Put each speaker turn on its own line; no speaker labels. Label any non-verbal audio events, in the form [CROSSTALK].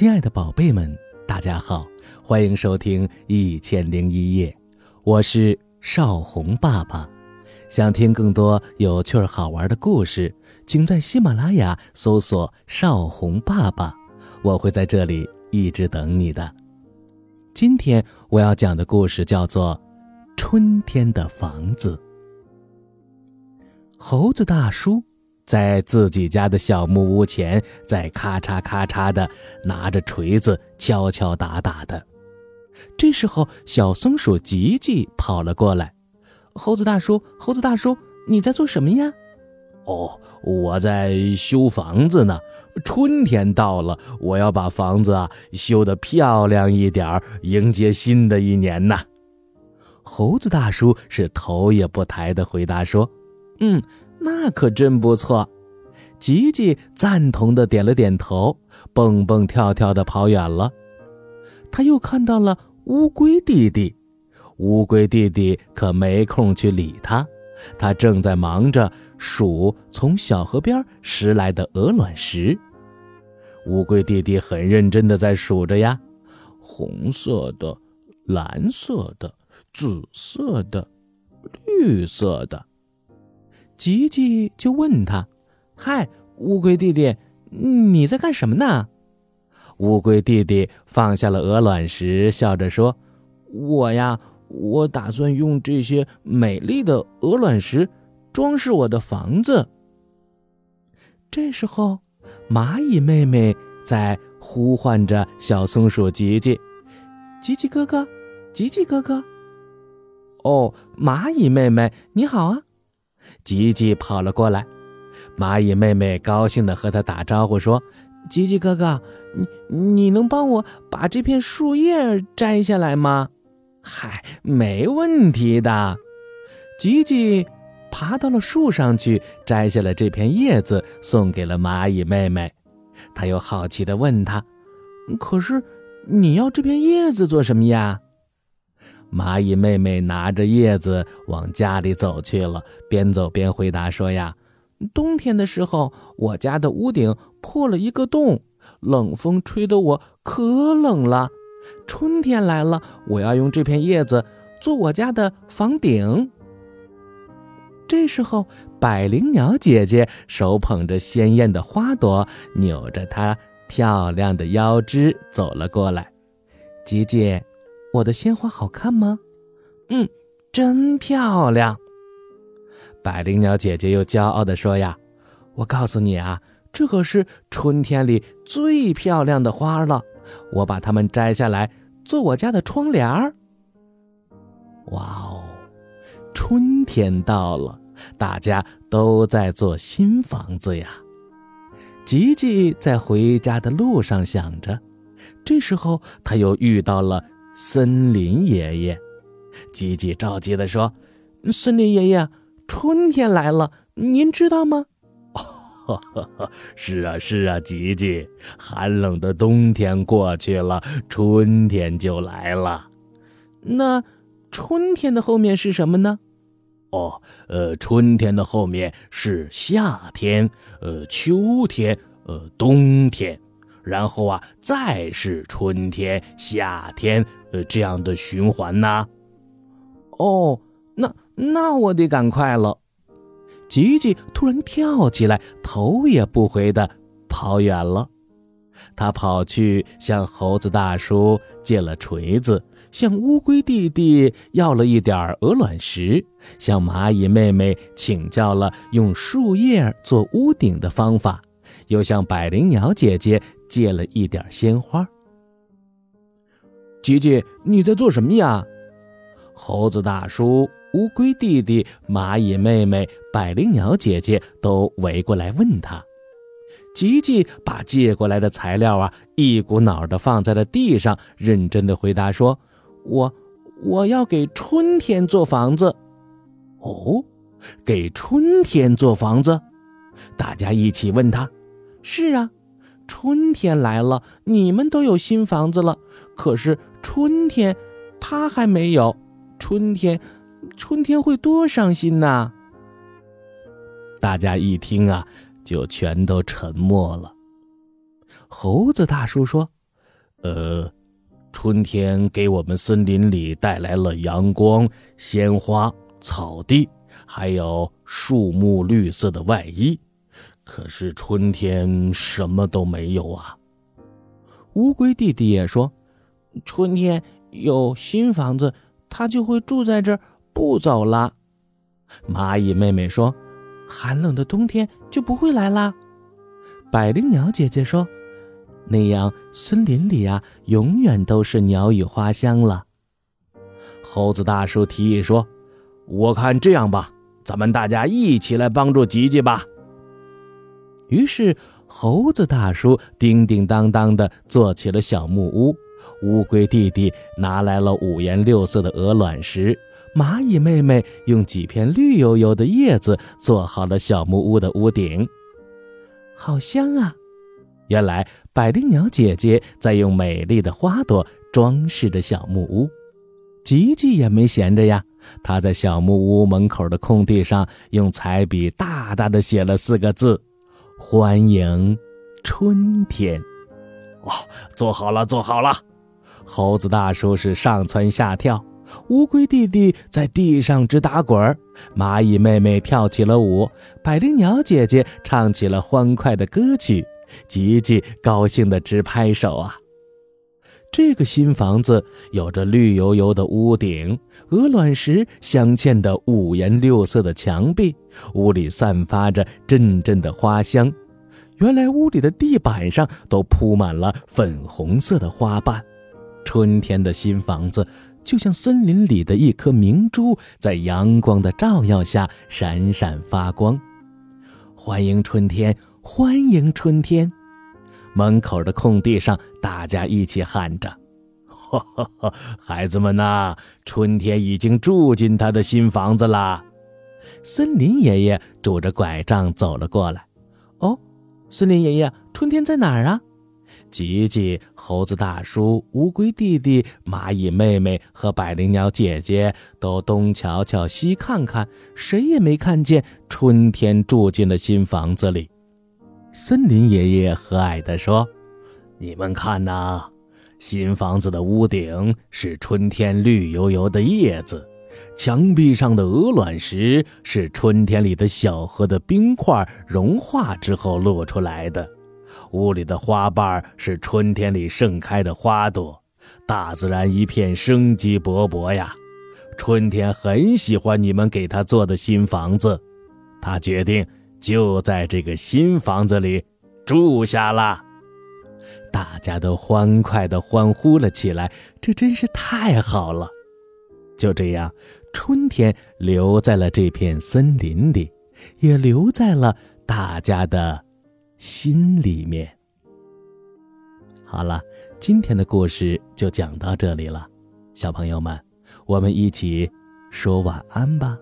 亲爱的宝贝们，大家好，欢迎收听《一千零一夜》，我是少红爸爸。想听更多有趣儿好玩的故事，请在喜马拉雅搜索“少红爸爸”，我会在这里一直等你的。今天我要讲的故事叫做《春天的房子》。猴子大叔。在自己家的小木屋前，在咔嚓咔嚓的拿着锤子敲敲打打的。这时候，小松鼠吉吉跑了过来：“猴子大叔，猴子大叔，你在做什么呀？”“
哦，我在修房子呢。春天到了，我要把房子啊修得漂亮一点，迎接新的一年呐。”
猴子大叔是头也不抬的回答说：“嗯。”那可真不错，吉吉赞同的点了点头，蹦蹦跳跳的跑远了。他又看到了乌龟弟弟，乌龟弟弟可没空去理他，他正在忙着数从小河边拾来的鹅卵石。乌龟弟弟很认真的在数着呀，红色的、蓝色的、紫色的、绿色的。吉吉就问他：“嗨，乌龟弟弟，你在干什么呢？”乌龟弟弟放下了鹅卵石，笑着说：“我呀，我打算用这些美丽的鹅卵石装饰我的房子。”这时候，蚂蚁妹妹在呼唤着小松鼠吉吉：“吉吉哥哥，吉吉哥哥。”哦，蚂蚁妹妹，你好啊！吉吉跑了过来，蚂蚁妹妹高兴地和他打招呼说：“吉吉哥哥，你你能帮我把这片树叶摘下来吗？”“嗨，没问题的。”吉吉爬到了树上去，摘下了这片叶子，送给了蚂蚁妹妹。他又好奇地问他：“可是你要这片叶子做什么呀？”蚂蚁妹妹拿着叶子往家里走去了，边走边回答说：“呀，冬天的时候，我家的屋顶破了一个洞，冷风吹得我可冷了。春天来了，我要用这片叶子做我家的房顶。”这时候，百灵鸟姐姐手捧着鲜艳的花朵，扭着她漂亮的腰肢走了过来，姐姐。我的鲜花好看吗？嗯，真漂亮。百灵鸟姐姐又骄傲地说：“呀，我告诉你啊，这可是春天里最漂亮的花了。我把它们摘下来做我家的窗帘儿。”哇哦，春天到了，大家都在做新房子呀。吉吉在回家的路上想着，这时候他又遇到了。森林爷爷，吉吉着急地说：“森林爷爷，春天来了，您知道吗？”“ [LAUGHS]
是啊，是啊，吉吉，寒冷的冬天过去了，春天就来了。
那春天的后面是什么呢？”“
哦，呃，春天的后面是夏天，呃，秋天，呃，冬天。”然后啊，再是春天、夏天，呃，这样的循环呢。
哦，那那我得赶快了。吉吉突然跳起来，头也不回的跑远了。他跑去向猴子大叔借了锤子，向乌龟弟弟要了一点鹅卵石，向蚂蚁妹妹请教了用树叶做屋顶的方法，又向百灵鸟姐姐。借了一点鲜花。吉吉，你在做什么呀？猴子大叔、乌龟弟弟、蚂蚁妹妹、百灵鸟姐姐都围过来问他。吉吉把借过来的材料啊，一股脑的放在了地上，认真的回答说：“我我要给春天做房子。”哦，给春天做房子？大家一起问他：“是啊。”春天来了，你们都有新房子了，可是春天他还没有。春天，春天会多伤心呐！大家一听啊，就全都沉默了。猴子大叔说：“
呃，春天给我们森林里带来了阳光、鲜花、草地，还有树木绿色的外衣。可是春天什么都没有啊。
乌龟弟弟也说：“春天有新房子，它就会住在这儿，不走了。”蚂蚁妹妹说：“寒冷的冬天就不会来啦。”百灵鸟姐姐说：“那样森林里啊，永远都是鸟语花香了。”
猴子大叔提议说：“我看这样吧，咱们大家一起来帮助吉吉吧。”
于是，猴子大叔叮叮当当地做起了小木屋。乌龟弟弟拿来了五颜六色的鹅卵石。蚂蚁妹妹用几片绿油油的叶子做好了小木屋的屋顶。好香啊！原来百灵鸟姐姐在用美丽的花朵装饰着小木屋。吉吉也没闲着呀，他在小木屋门口的空地上用彩笔大大的写了四个字。欢迎春天！
哦，做好了，做好了！
猴子大叔是上蹿下跳，乌龟弟弟在地上直打滚儿，蚂蚁妹妹跳起了舞，百灵鸟姐姐唱起了欢快的歌曲，吉吉高兴的直拍手啊！这个新房子有着绿油油的屋顶，鹅卵石镶嵌的五颜六色的墙壁，屋里散发着阵阵的花香。原来屋里的地板上都铺满了粉红色的花瓣。春天的新房子就像森林里的一颗明珠，在阳光的照耀下闪闪发光。欢迎春天，欢迎春天！门口的空地上，大家一起喊着：“
哈哈哈！孩子们呐，春天已经住进他的新房子啦！”
森林爷爷拄着拐杖走了过来。哦，森林爷爷，春天在哪儿啊？吉吉、猴子大叔、乌龟弟弟、蚂蚁妹妹和百灵鸟姐姐都东瞧瞧西看看，谁也没看见春天住进了新房子里。森林爷爷和蔼地说：“
你们看呐，新房子的屋顶是春天绿油油的叶子，墙壁上的鹅卵石是春天里的小河的冰块融化之后露出来的，屋里的花瓣是春天里盛开的花朵，大自然一片生机勃勃呀！春天很喜欢你们给他做的新房子，他决定。”就在这个新房子里住下了，
大家都欢快地欢呼了起来。这真是太好了！就这样，春天留在了这片森林里，也留在了大家的心里面。好了，今天的故事就讲到这里了，小朋友们，我们一起说晚安吧。